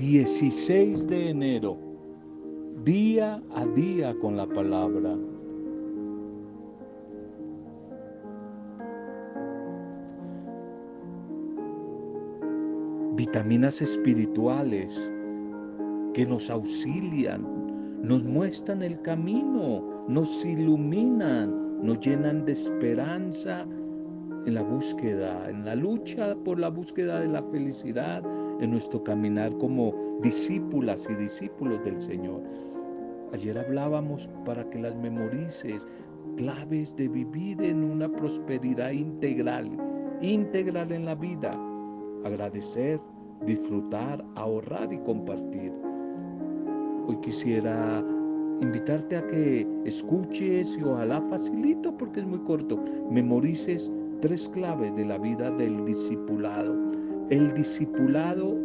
16 de enero, día a día con la palabra. Vitaminas espirituales que nos auxilian, nos muestran el camino, nos iluminan, nos llenan de esperanza en la búsqueda, en la lucha por la búsqueda de la felicidad, en nuestro caminar como discípulas y discípulos del Señor. Ayer hablábamos para que las memorices, claves de vivir en una prosperidad integral, integral en la vida, agradecer, disfrutar, ahorrar y compartir. Hoy quisiera invitarte a que escuches y ojalá facilito porque es muy corto, memorices tres claves de la vida del discipulado el discipulado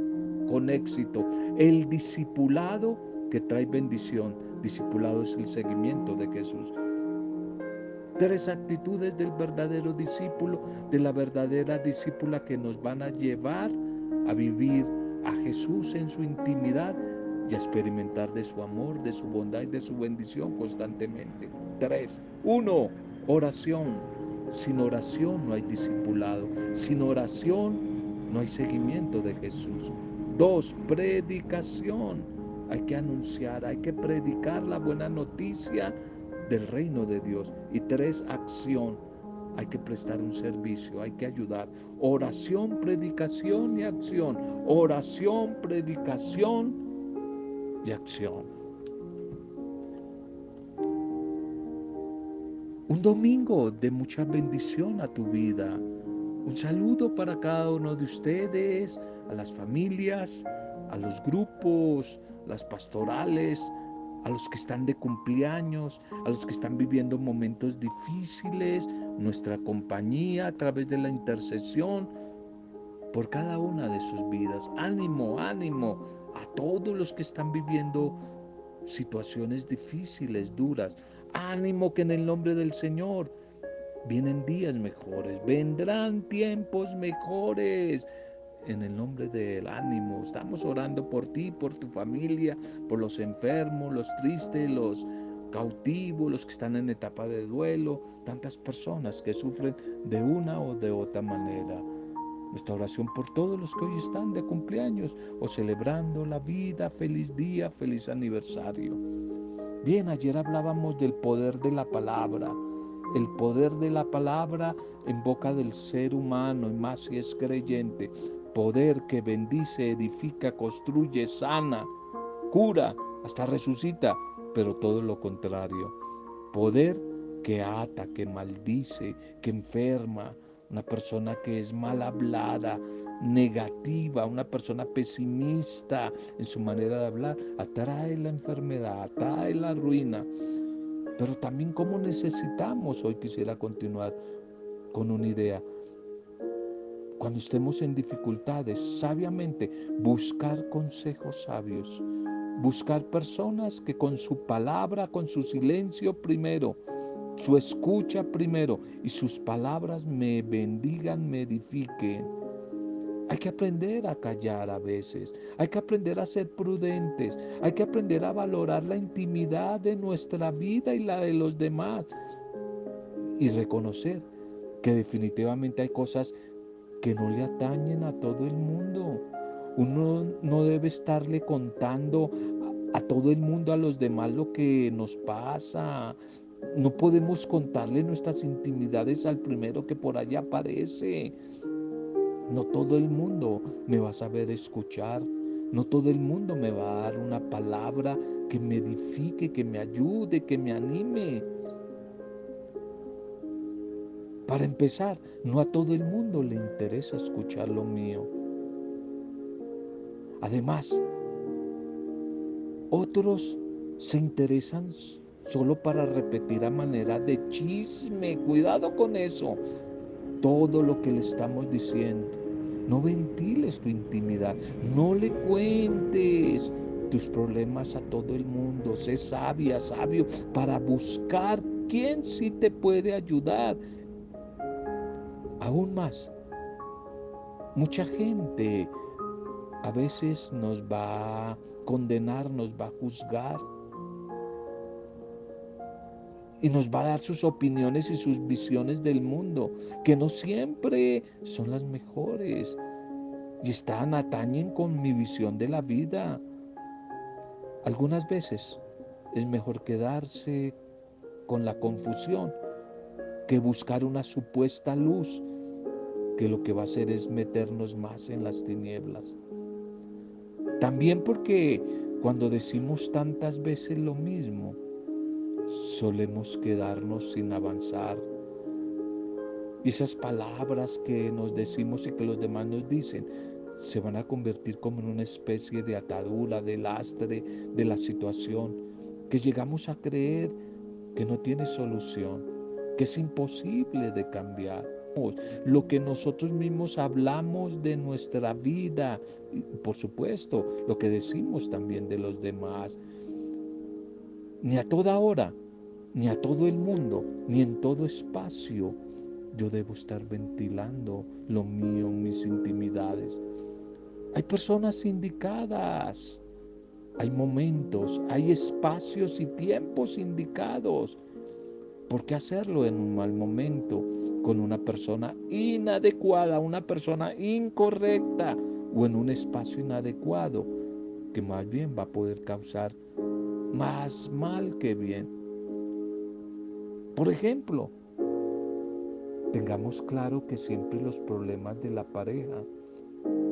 con éxito, el discipulado que trae bendición. Discipulado es el seguimiento de Jesús. Tres actitudes del verdadero discípulo, de la verdadera discípula que nos van a llevar a vivir a Jesús en su intimidad y a experimentar de su amor, de su bondad y de su bendición constantemente. Tres. Uno, oración. Sin oración no hay discipulado. Sin oración no hay seguimiento de Jesús. Dos, predicación. Hay que anunciar, hay que predicar la buena noticia del reino de Dios. Y tres, acción. Hay que prestar un servicio, hay que ayudar. Oración, predicación y acción. Oración, predicación y acción. Un domingo de mucha bendición a tu vida. Un saludo para cada uno de ustedes, a las familias, a los grupos, las pastorales, a los que están de cumpleaños, a los que están viviendo momentos difíciles, nuestra compañía a través de la intercesión por cada una de sus vidas. Ánimo, ánimo a todos los que están viviendo situaciones difíciles, duras. Ánimo que en el nombre del Señor Vienen días mejores, vendrán tiempos mejores. En el nombre del ánimo, estamos orando por ti, por tu familia, por los enfermos, los tristes, los cautivos, los que están en etapa de duelo, tantas personas que sufren de una o de otra manera. Nuestra oración por todos los que hoy están de cumpleaños o celebrando la vida, feliz día, feliz aniversario. Bien, ayer hablábamos del poder de la palabra el poder de la palabra en boca del ser humano, y más si es creyente, poder que bendice, edifica, construye, sana, cura, hasta resucita, pero todo lo contrario. Poder que ata, que maldice, que enferma, una persona que es mal hablada, negativa, una persona pesimista en su manera de hablar, atrae la enfermedad, atrae la ruina pero también cómo necesitamos, hoy quisiera continuar con una idea, cuando estemos en dificultades, sabiamente buscar consejos sabios, buscar personas que con su palabra, con su silencio primero, su escucha primero y sus palabras me bendigan, me edifiquen hay que aprender a callar a veces, hay que aprender a ser prudentes, hay que aprender a valorar la intimidad de nuestra vida y la de los demás y reconocer que definitivamente hay cosas que no le atañen a todo el mundo. Uno no debe estarle contando a, todo el mundo, a los demás lo que nos pasa. No podemos contarle nuestras intimidades al primero que por allá aparece. No todo el mundo me va a saber escuchar. No todo el mundo me va a dar una palabra que me edifique, que me ayude, que me anime. Para empezar, no a todo el mundo le interesa escuchar lo mío. Además, otros se interesan solo para repetir a manera de chisme. Cuidado con eso todo lo que le estamos diciendo. No ventiles tu intimidad, no le cuentes tus problemas a todo el mundo. Sé sabia, sabio, para buscar quién sí te puede ayudar. Aún más, mucha gente a veces nos va a condenar, nos va a juzgar y nos va a dar sus opiniones y sus visiones del mundo, que no siempre son las mejores y están, atañen con mi visión de la vida. Algunas veces es mejor quedarse con la confusión que buscar una supuesta luz que lo que va a hacer es meternos más en las tinieblas. También porque cuando decimos tantas veces lo mismo, solemos quedarnos sin avanzar. Y esas palabras que nos decimos y que los demás nos dicen se van a convertir como en una especie de atadura, de lastre de la situación, que llegamos a creer que no tiene solución, que es imposible de cambiar. Lo que nosotros mismos hablamos de nuestra vida, por supuesto, lo que decimos también de los demás, ni a toda hora, ni a todo el mundo, ni en todo espacio, yo debo estar ventilando lo mío, mis intimidades. Hay personas indicadas, hay momentos, hay espacios y tiempos indicados. ¿Por qué hacerlo en un mal momento con una persona inadecuada, una persona incorrecta o en un espacio inadecuado que más bien va a poder causar más mal que bien? Por ejemplo, tengamos claro que siempre los problemas de la pareja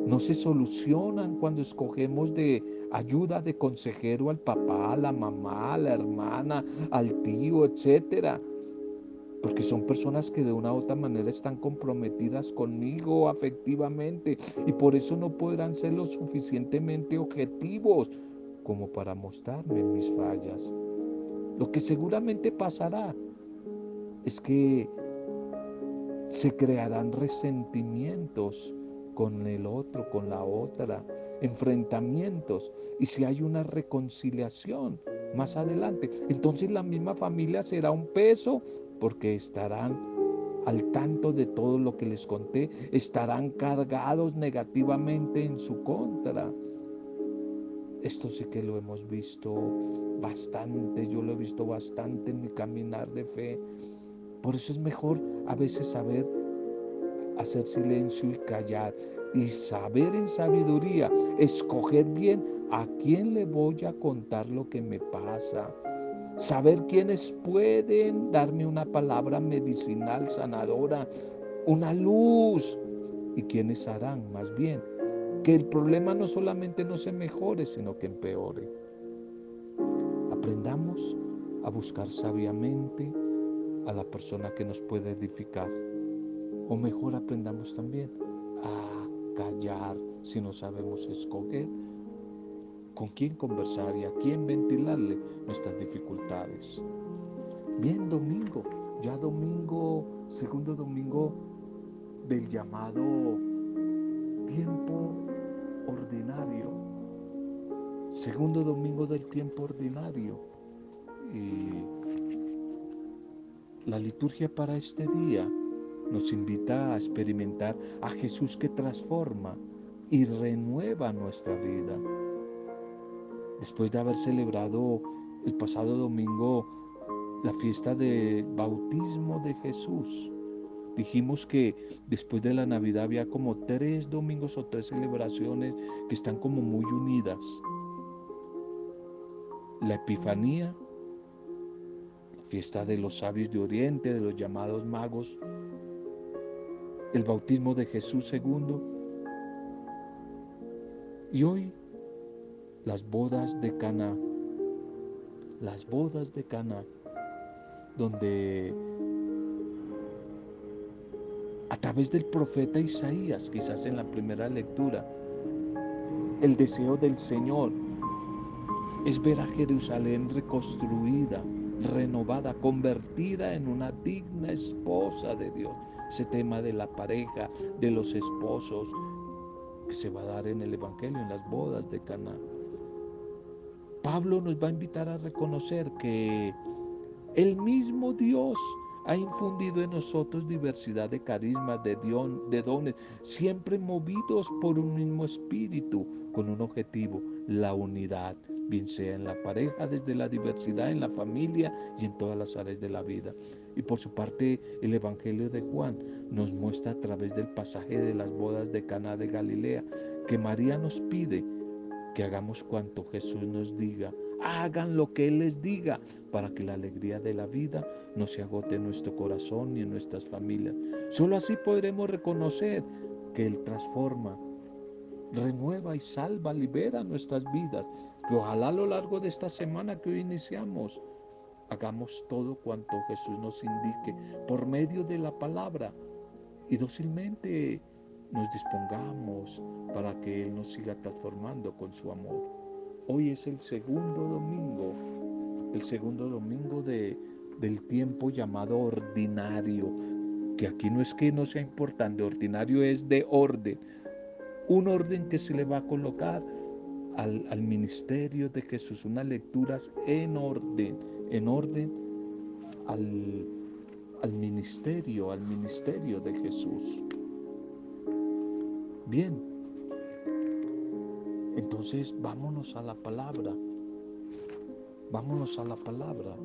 no se solucionan cuando escogemos de ayuda de consejero al papá, a la mamá, a la hermana, al tío, etcétera. Porque son personas que de una u otra manera están comprometidas conmigo afectivamente y por eso no podrán ser lo suficientemente objetivos como para mostrarme mis fallas. Lo que seguramente pasará es que se crearán resentimientos con el otro, con la otra, enfrentamientos. Y si hay una reconciliación más adelante, entonces la misma familia será un peso porque estarán al tanto de todo lo que les conté, estarán cargados negativamente en su contra. Esto sí que lo hemos visto bastante, yo lo he visto bastante en mi caminar de fe. Por eso es mejor a veces saber hacer silencio y callar y saber en sabiduría, escoger bien a quién le voy a contar lo que me pasa. Saber quiénes pueden darme una palabra medicinal sanadora, una luz, y quiénes harán más bien que el problema no solamente no se mejore, sino que empeore. Aprendamos a buscar sabiamente a la persona que nos puede edificar o mejor aprendamos también a callar si no sabemos escoger con quién conversar y a quién ventilarle nuestras dificultades. Bien, domingo, ya domingo, segundo domingo del llamado tiempo ordinario. Segundo domingo del tiempo ordinario. Y la liturgia para este día nos invita a experimentar a Jesús que transforma y renueva nuestra vida. Después de haber celebrado el pasado domingo la fiesta de bautismo de Jesús, dijimos que después de la Navidad había como tres domingos o tres celebraciones que están como muy unidas. La Epifanía, la fiesta de los sabios de Oriente, de los llamados magos, el bautismo de Jesús segundo y hoy las bodas de Cana, las bodas de Cana, donde través del profeta Isaías, quizás en la primera lectura, el deseo del Señor es ver a Jerusalén reconstruida, renovada, convertida en una digna esposa de Dios ese tema de la pareja, de los esposos, que se va a dar en el Evangelio, en las bodas de Cana. Pablo nos va a invitar a reconocer que el mismo Dios ha infundido en nosotros diversidad de carismas, de, de dones, siempre movidos por un mismo espíritu, con un objetivo, la unidad, bien sea en la pareja, desde la diversidad, en la familia y en todas las áreas de la vida. Y por su parte, el Evangelio de Juan nos muestra a través del pasaje de las bodas de Cana de Galilea que María nos pide que hagamos cuanto Jesús nos diga. Hagan lo que Él les diga para que la alegría de la vida no se agote en nuestro corazón ni en nuestras familias. Solo así podremos reconocer que Él transforma, renueva y salva, libera nuestras vidas. Que ojalá a lo largo de esta semana que hoy iniciamos, hagamos todo cuanto Jesús nos indique por medio de la palabra y dócilmente nos dispongamos para que Él nos siga transformando con su amor. Hoy es el segundo domingo, el segundo domingo de, del tiempo llamado ordinario, que aquí no es que no sea importante, ordinario es de orden, un orden que se le va a colocar al, al ministerio de Jesús, unas lecturas en orden, en orden al, al ministerio, al ministerio de Jesús. Bien, entonces vámonos a la palabra. Vámonos a la palabra.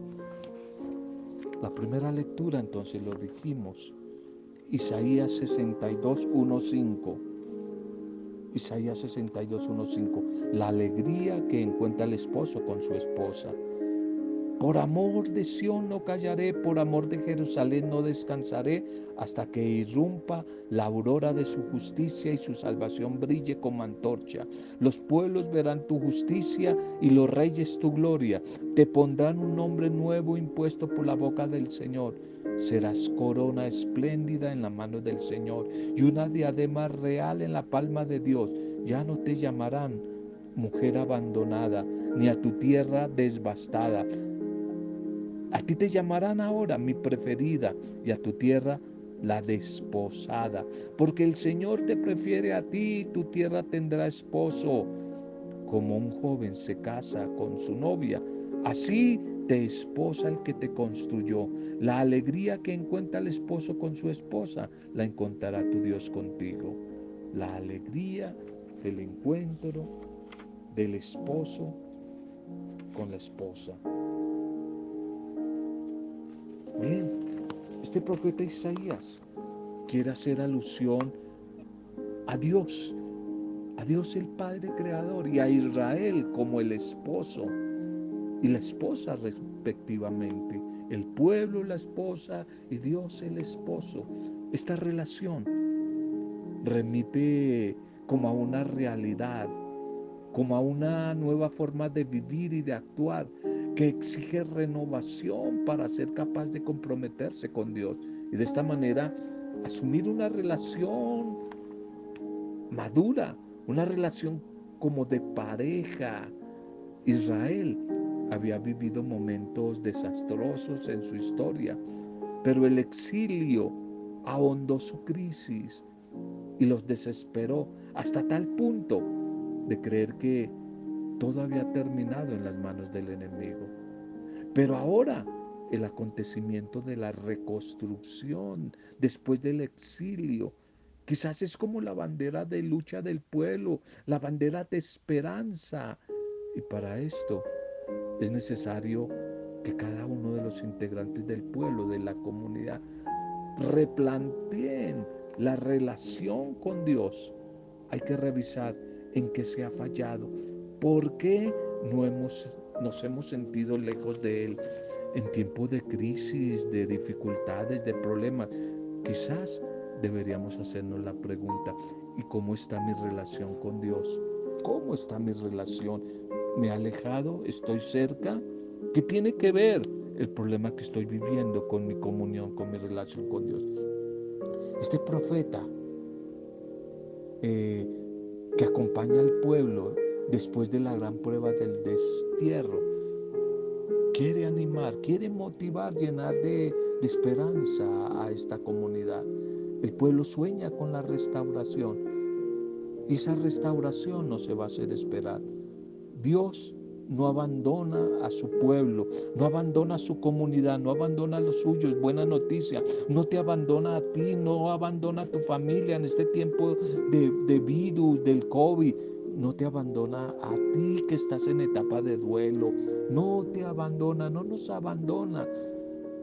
La primera lectura entonces lo dijimos. Isaías 62, 1, 5. Isaías 62, 1, 5. La alegría que encuentra el esposo con su esposa. Por amor de Sión no callaré, por amor de Jerusalén no descansaré, hasta que irrumpa la aurora de su justicia y su salvación brille como antorcha. Los pueblos verán tu justicia y los reyes tu gloria. Te pondrán un nombre nuevo impuesto por la boca del Señor. Serás corona espléndida en la mano del Señor y una diadema real en la palma de Dios. Ya no te llamarán mujer abandonada, ni a tu tierra desbastada a ti te llamarán ahora mi preferida y a tu tierra la desposada, porque el Señor te prefiere a ti y tu tierra tendrá esposo. Como un joven se casa con su novia, así te esposa el que te construyó. La alegría que encuentra el esposo con su esposa, la encontrará tu Dios contigo. La alegría del encuentro del esposo con la esposa. Bien, este profeta Isaías quiere hacer alusión a Dios, a Dios el Padre Creador y a Israel como el esposo y la esposa respectivamente. El pueblo, la esposa y Dios el esposo. Esta relación remite como a una realidad, como a una nueva forma de vivir y de actuar que exige renovación para ser capaz de comprometerse con Dios y de esta manera asumir una relación madura, una relación como de pareja. Israel había vivido momentos desastrosos en su historia, pero el exilio ahondó su crisis y los desesperó hasta tal punto de creer que todo había terminado en las manos del enemigo. Pero ahora el acontecimiento de la reconstrucción después del exilio, quizás es como la bandera de lucha del pueblo, la bandera de esperanza. Y para esto es necesario que cada uno de los integrantes del pueblo, de la comunidad, replanteen la relación con Dios. Hay que revisar en qué se ha fallado, ¿Por qué no hemos, nos hemos sentido lejos de Él en tiempos de crisis, de dificultades, de problemas? Quizás deberíamos hacernos la pregunta, ¿y cómo está mi relación con Dios? ¿Cómo está mi relación? ¿Me he alejado? ¿Estoy cerca? ¿Qué tiene que ver el problema que estoy viviendo con mi comunión, con mi relación con Dios? Este profeta eh, que acompaña al pueblo después de la gran prueba del destierro. Quiere animar, quiere motivar, llenar de, esperanza a esta comunidad. El pueblo sueña con la restauración y esa restauración no se va a hacer esperar. Dios no abandona a su pueblo, no abandona a su comunidad, no abandona a los suyos. Buena noticia, no te abandona a ti, no abandona a tu familia en este tiempo de, de virus, del COVID. No te abandona a ti que estás en etapa de duelo. No te abandona, no nos abandona.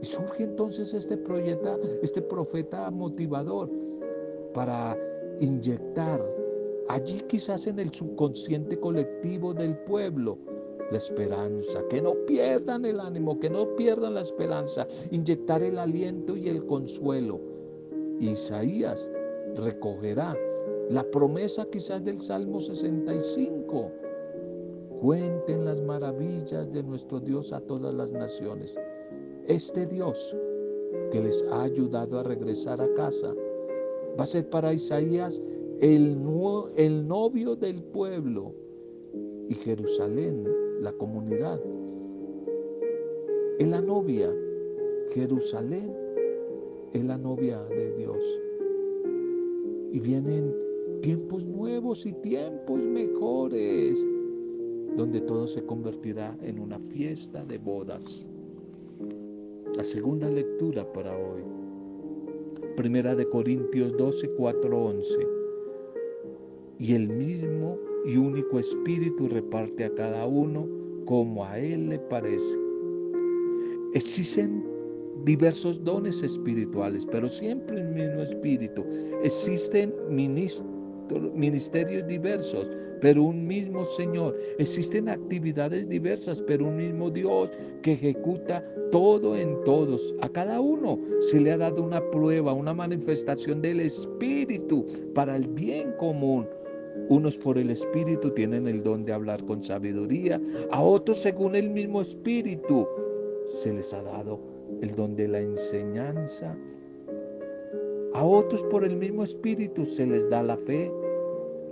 Y surge entonces este proyecto, este profeta motivador para inyectar allí quizás en el subconsciente colectivo del pueblo la esperanza, que no pierdan el ánimo, que no pierdan la esperanza, inyectar el aliento y el consuelo. Isaías recogerá la promesa quizás del Salmo 65. Cuenten las maravillas de nuestro Dios a todas las naciones. Este Dios que les ha ayudado a regresar a casa va a ser para Isaías el, el novio del pueblo y Jerusalén la comunidad. Es la novia, Jerusalén es la novia de Dios. Y vienen tiempos nuevos y tiempos mejores, donde todo se convertirá en una fiesta de bodas. La segunda lectura para hoy. Primera de Corintios 12, 4, 11. Y el mismo y único Espíritu reparte a cada uno como a Él le parece. Existen diversos dones espirituales, pero siempre el mismo Espíritu. Existen ministerios diversos, pero un mismo Señor. Existen actividades diversas, pero un mismo Dios que ejecuta todo en todos. A cada uno se le ha dado una prueba, una manifestación del Espíritu para el bien común. Unos por el Espíritu tienen el don de hablar con sabiduría, a otros según el mismo Espíritu se les ha dado el don de la enseñanza, a otros por el mismo Espíritu se les da la fe,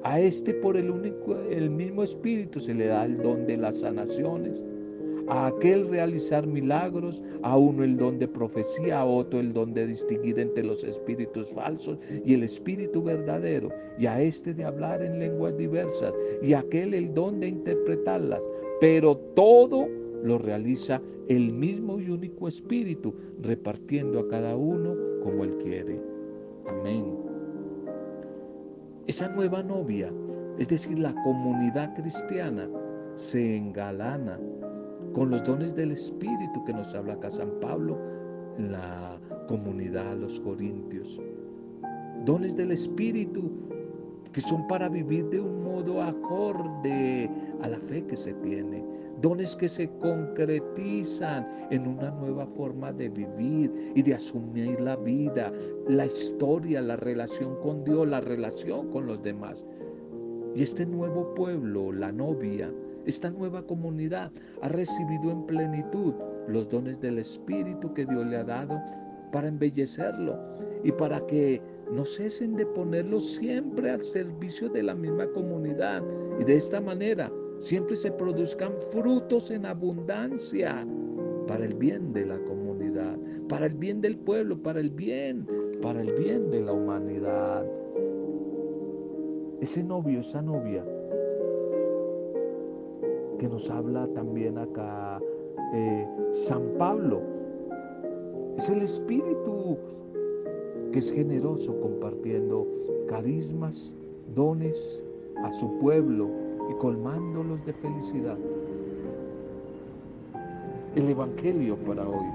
a este por el, único, el mismo Espíritu se le da el don de las sanaciones a aquel realizar milagros, a uno el don de profecía, a otro el don de distinguir entre los espíritus falsos y el espíritu verdadero, y a este de hablar en lenguas diversas, y a aquel el don de interpretarlas. Pero todo lo realiza el mismo y único espíritu, repartiendo a cada uno como él quiere. Amén. Esa nueva novia, es decir, la comunidad cristiana, se engalana con los dones del Espíritu que nos habla acá San Pablo en la comunidad los Corintios. Dones del Espíritu que son para vivir de un modo acorde a la fe que se tiene. Dones que se concretizan en una nueva forma de vivir y de asumir la vida, la historia, la relación con Dios, la relación con los demás. Y este nuevo pueblo, la novia, esta nueva comunidad ha recibido en plenitud los dones del Espíritu que Dios le ha dado para embellecerlo y para que no cesen de ponerlo siempre al servicio de la misma comunidad y de esta manera siempre se produzcan frutos en abundancia para el bien de la comunidad, para el bien del pueblo, para el bien, para el bien de la humanidad. Ese novio, esa novia que nos habla también acá eh, San Pablo. Es el Espíritu que es generoso compartiendo carismas, dones a su pueblo y colmándolos de felicidad. El Evangelio para hoy.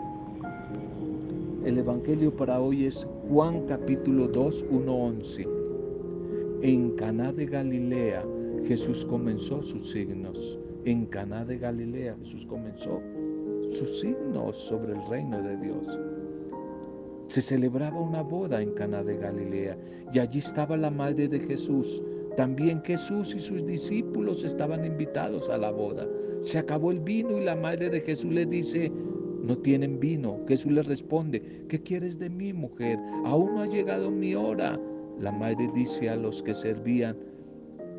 El Evangelio para hoy es Juan capítulo 2, 1, 11. En Caná de Galilea Jesús comenzó sus signos en Caná de Galilea. Jesús comenzó sus signos sobre el reino de Dios. Se celebraba una boda en Caná de Galilea y allí estaba la madre de Jesús. También Jesús y sus discípulos estaban invitados a la boda. Se acabó el vino y la madre de Jesús le dice, no tienen vino. Jesús le responde, ¿qué quieres de mí, mujer? Aún no ha llegado mi hora. La madre dice a los que servían,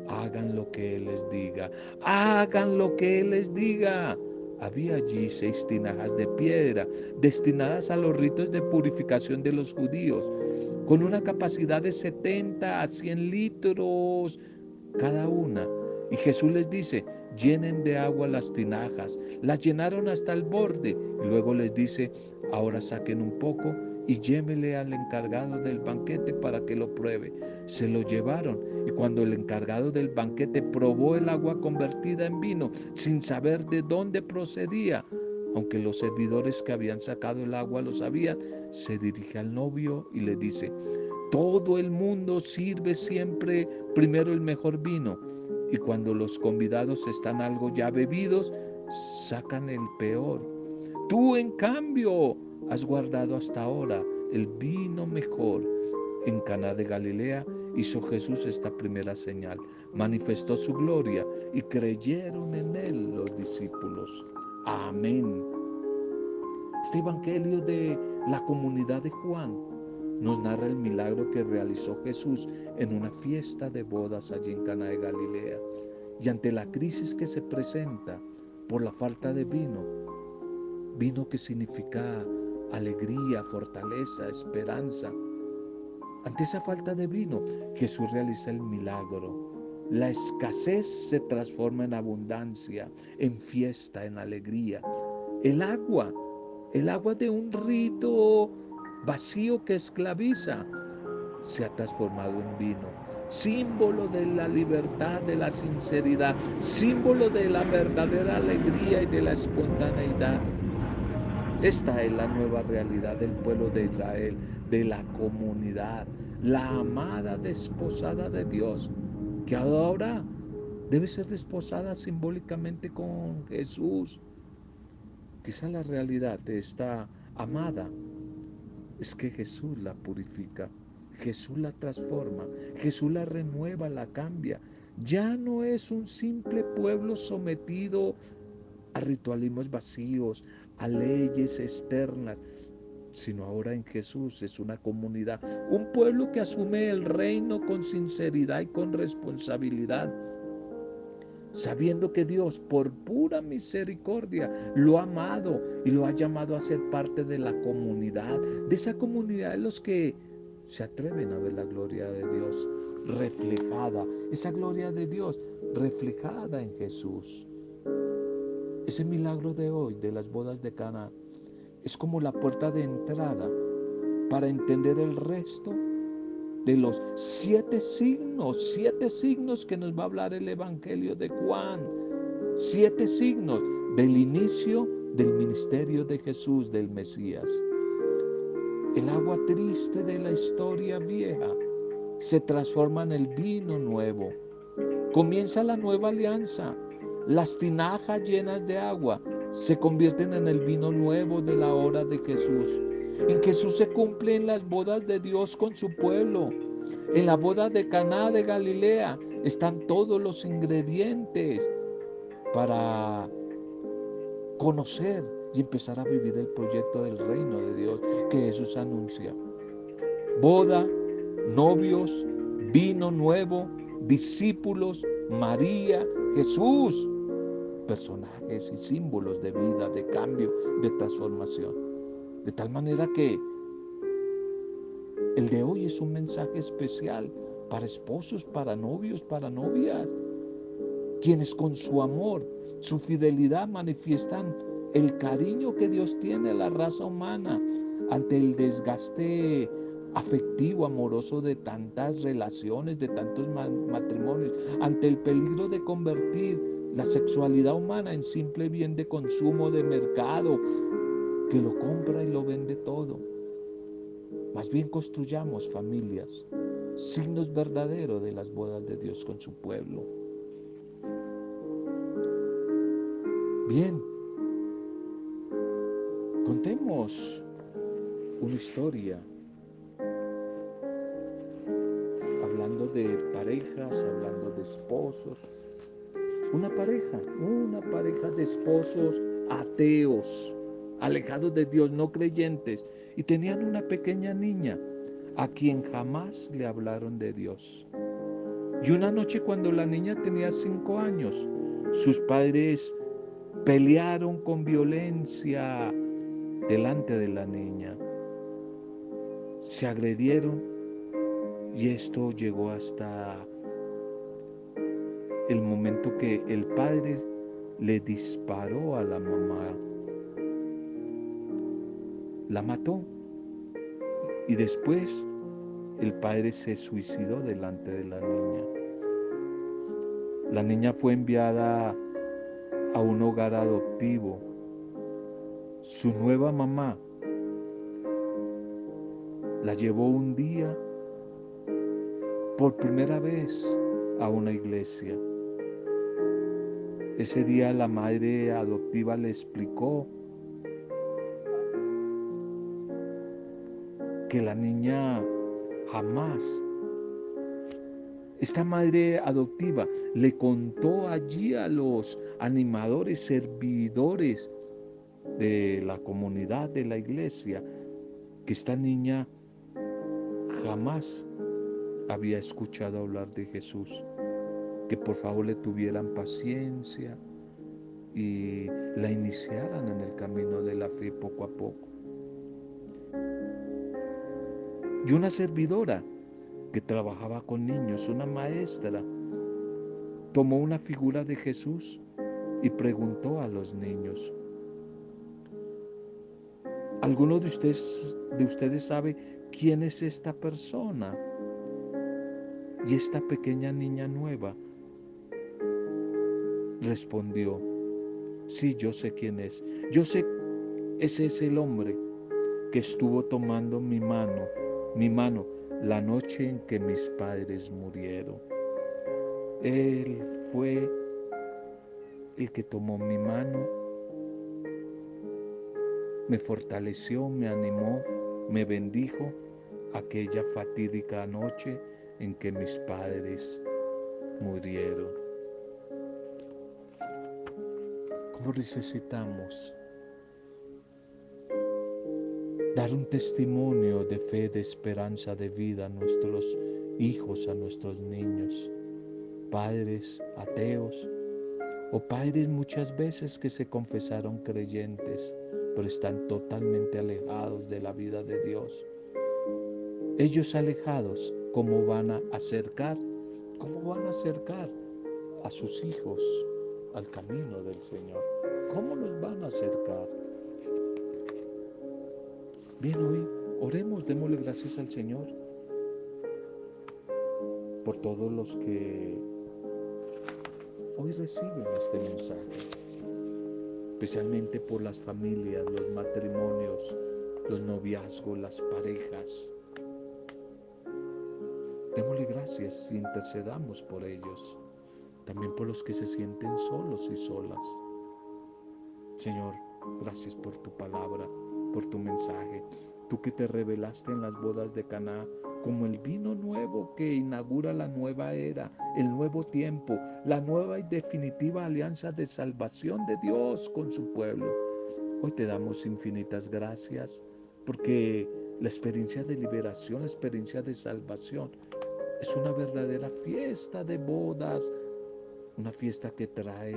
hagan lo que Él les diga, hagan lo que Él les diga. Había allí seis tinajas de piedra destinadas a los ritos de purificación de los judíos, con una capacidad de 70 a 100 litros cada una. Y Jesús les dice, llenen de agua las tinajas. Las llenaron hasta el borde. Y luego les dice, ahora saquen un poco y llévele al encargado del banquete para que lo pruebe. Se lo llevaron y cuando el encargado del banquete probó el agua convertida en vino sin saber de dónde procedía, aunque los servidores que habían sacado el agua lo sabían, se dirige al novio y le dice, todo el mundo sirve siempre primero el mejor vino y cuando los convidados están algo ya bebidos, sacan el peor. Tú en cambio has guardado hasta ahora el vino mejor. En Caná de Galilea hizo Jesús esta primera señal. Manifestó su gloria y creyeron en él los discípulos. Amén. Este evangelio de la comunidad de Juan nos narra el milagro que realizó Jesús en una fiesta de bodas allí en Cana de Galilea. Y ante la crisis que se presenta por la falta de vino, vino que significa alegría, fortaleza, esperanza. Ante esa falta de vino, Jesús realiza el milagro. La escasez se transforma en abundancia, en fiesta, en alegría. El agua, el agua de un rito vacío que esclaviza, se ha transformado en vino. Símbolo de la libertad, de la sinceridad, símbolo de la verdadera alegría y de la espontaneidad. Esta es la nueva realidad del pueblo de Israel, de la comunidad, la amada desposada de Dios, que ahora debe ser desposada simbólicamente con Jesús. Quizá la realidad de esta amada es que Jesús la purifica, Jesús la transforma, Jesús la renueva, la cambia. Ya no es un simple pueblo sometido a ritualismos vacíos, a leyes externas, sino ahora en Jesús es una comunidad, un pueblo que asume el reino con sinceridad y con responsabilidad sabiendo que Dios por pura misericordia lo ha amado y lo ha llamado a ser parte de la comunidad, de esa comunidad de los que se atreven a ver la gloria de Dios reflejada, esa gloria de Dios reflejada en Jesús. Ese milagro de hoy de las bodas de Cana es como la puerta de entrada para entender el resto de los siete signos, siete signos que nos va a hablar el Evangelio de Juan, siete signos del inicio del ministerio de Jesús, del Mesías. El agua triste de la historia vieja se transforma en el vino nuevo. Comienza la nueva alianza. Las tinajas llenas de agua se convierten en el vino nuevo de la hora de Jesús. En Jesús se cumplen las bodas de Dios con su pueblo. En la boda de Caná de Galilea están todos los ingredientes para conocer y empezar a vivir el proyecto del reino de Dios que Jesús anuncia. Boda, novios, vino nuevo, discípulos, María, Jesús, personajes y símbolos de vida, de cambio, de transformación. De tal manera que el de hoy es un mensaje especial para esposos, para novios, para novias, quienes con su amor, su fidelidad manifiestan el cariño que Dios tiene a la raza humana ante el desgaste afectivo, amoroso de tantas relaciones, de tantos matrimonios, ante el peligro de convertir la sexualidad humana en simple bien de consumo de mercado, que lo compra y lo vende todo. Más bien construyamos familias, signos verdaderos de las bodas de Dios con su pueblo. Bien, contemos una historia hablando de parejas, hablando de esposos. Una pareja, una pareja de esposos ateos alejados de Dios, no creyentes, y tenían una pequeña niña a quien jamás le hablaron de Dios. Y una noche cuando la niña tenía cinco años, sus padres pelearon con violencia delante de la niña. Se agredieron y esto llegó hasta el momento que el padre le disparó a la mamá. La mató. Y después el padre se suicidó delante de la niña. La niña fue enviada a un hogar adoptivo. Su nueva mamá la llevó un día por primera vez a una iglesia. Ese día la madre adoptiva le explicó que la niña jamás, esta madre adoptiva le contó allí a los animadores, servidores de la comunidad de la iglesia, que esta niña jamás había escuchado hablar de Jesús que por favor le tuvieran paciencia y la iniciaran en el camino de la fe poco a poco. Y una servidora que trabajaba con niños, una maestra, tomó una figura de Jesús y preguntó a los niños, ¿alguno de ustedes, de ustedes sabe quién es esta persona? Y esta pequeña niña nueva respondió, sí, yo sé quién es. Yo sé, ese es el hombre que estuvo tomando mi mano, mi mano, la noche en que mis padres murieron. Él fue el que tomó mi mano, me fortaleció, me animó, me bendijo aquella fatídica noche en que mis padres murieron. Necesitamos dar un testimonio de fe, de esperanza, de vida a nuestros hijos, a nuestros niños, padres ateos o padres muchas veces que se confesaron creyentes, pero están totalmente alejados de la vida de Dios. Ellos alejados, ¿cómo van a acercar? ¿Cómo van a acercar a sus hijos al camino del Señor. ¿Cómo nos van a acercar? Bien, hoy oremos, démosle gracias al Señor por todos los que hoy reciben este mensaje, especialmente por las familias, los matrimonios, los noviazgos, las parejas. Démosle gracias y intercedamos por ellos también por los que se sienten solos y solas. Señor, gracias por tu palabra, por tu mensaje. Tú que te revelaste en las bodas de Caná como el vino nuevo que inaugura la nueva era, el nuevo tiempo, la nueva y definitiva alianza de salvación de Dios con su pueblo. Hoy te damos infinitas gracias porque la experiencia de liberación, la experiencia de salvación es una verdadera fiesta de bodas una fiesta que trae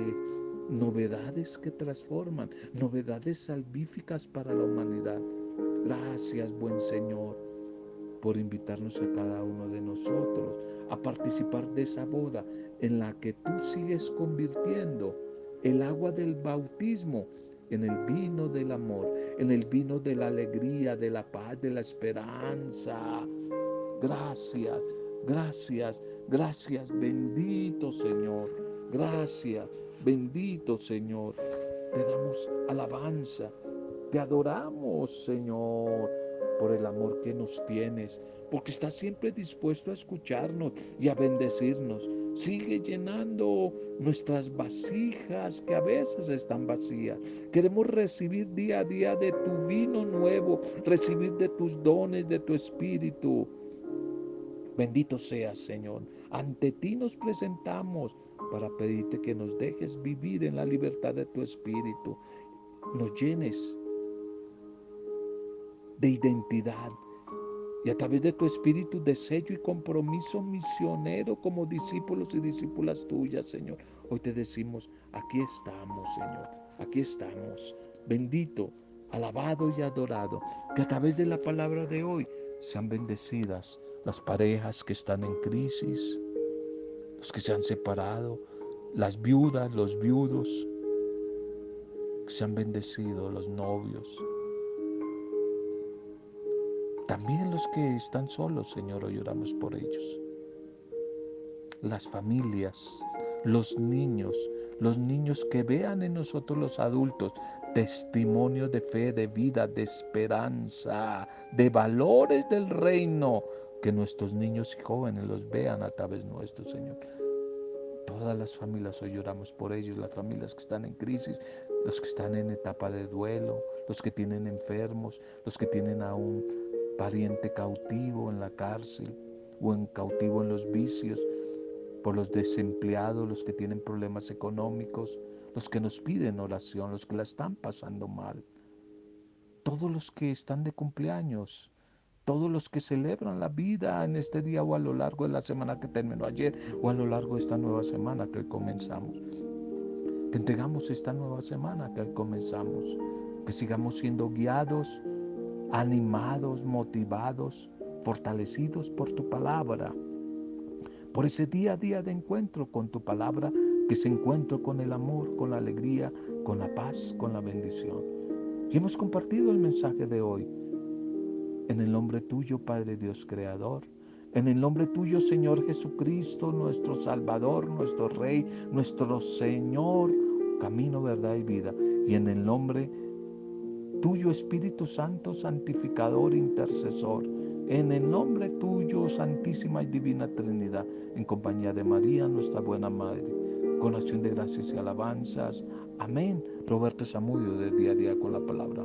novedades que transforman, novedades salvíficas para la humanidad. Gracias, buen Señor, por invitarnos a cada uno de nosotros a participar de esa boda en la que tú sigues convirtiendo el agua del bautismo en el vino del amor, en el vino de la alegría, de la paz, de la esperanza. Gracias, gracias, gracias, bendito Señor. Gracias, bendito Señor. Te damos alabanza. Te adoramos, Señor, por el amor que nos tienes, porque estás siempre dispuesto a escucharnos y a bendecirnos. Sigue llenando nuestras vasijas que a veces están vacías. Queremos recibir día a día de tu vino nuevo, recibir de tus dones, de tu espíritu. Bendito seas, Señor. Ante ti nos presentamos para pedirte que nos dejes vivir en la libertad de tu espíritu, nos llenes de identidad y a través de tu espíritu de sello y compromiso misionero como discípulos y discípulas tuyas, Señor. Hoy te decimos, aquí estamos, Señor, aquí estamos. Bendito, alabado y adorado, que a través de la palabra de hoy sean bendecidas las parejas que están en crisis, los que se han separado, las viudas, los viudos, que sean bendecidos, los novios. También los que están solos, Señor, hoy oramos por ellos. Las familias, los niños, los niños que vean en nosotros los adultos testimonio de fe, de vida, de esperanza, de valores del reino, que nuestros niños y jóvenes los vean a través nuestro, Señor. Todas las familias hoy lloramos por ellos, las familias que están en crisis, los que están en etapa de duelo, los que tienen enfermos, los que tienen a un pariente cautivo en la cárcel o en cautivo en los vicios, por los desempleados, los que tienen problemas económicos, los que nos piden oración, los que la están pasando mal, todos los que están de cumpleaños, todos los que celebran la vida en este día o a lo largo de la semana que terminó ayer o a lo largo de esta nueva semana que hoy comenzamos. Que entregamos esta nueva semana que hoy comenzamos, que sigamos siendo guiados, animados, motivados, fortalecidos por tu palabra, por ese día a día de encuentro con tu palabra que se encuentre con el amor, con la alegría, con la paz, con la bendición. Y hemos compartido el mensaje de hoy. En el nombre tuyo, Padre Dios Creador. En el nombre tuyo, Señor Jesucristo, nuestro Salvador, nuestro Rey, nuestro Señor, camino, verdad y vida. Y en el nombre tuyo, Espíritu Santo, santificador, intercesor. En el nombre tuyo, Santísima y Divina Trinidad, en compañía de María, nuestra buena Madre con acción de gracias y alabanzas. Amén. Roberto Samudio de día a día con la palabra.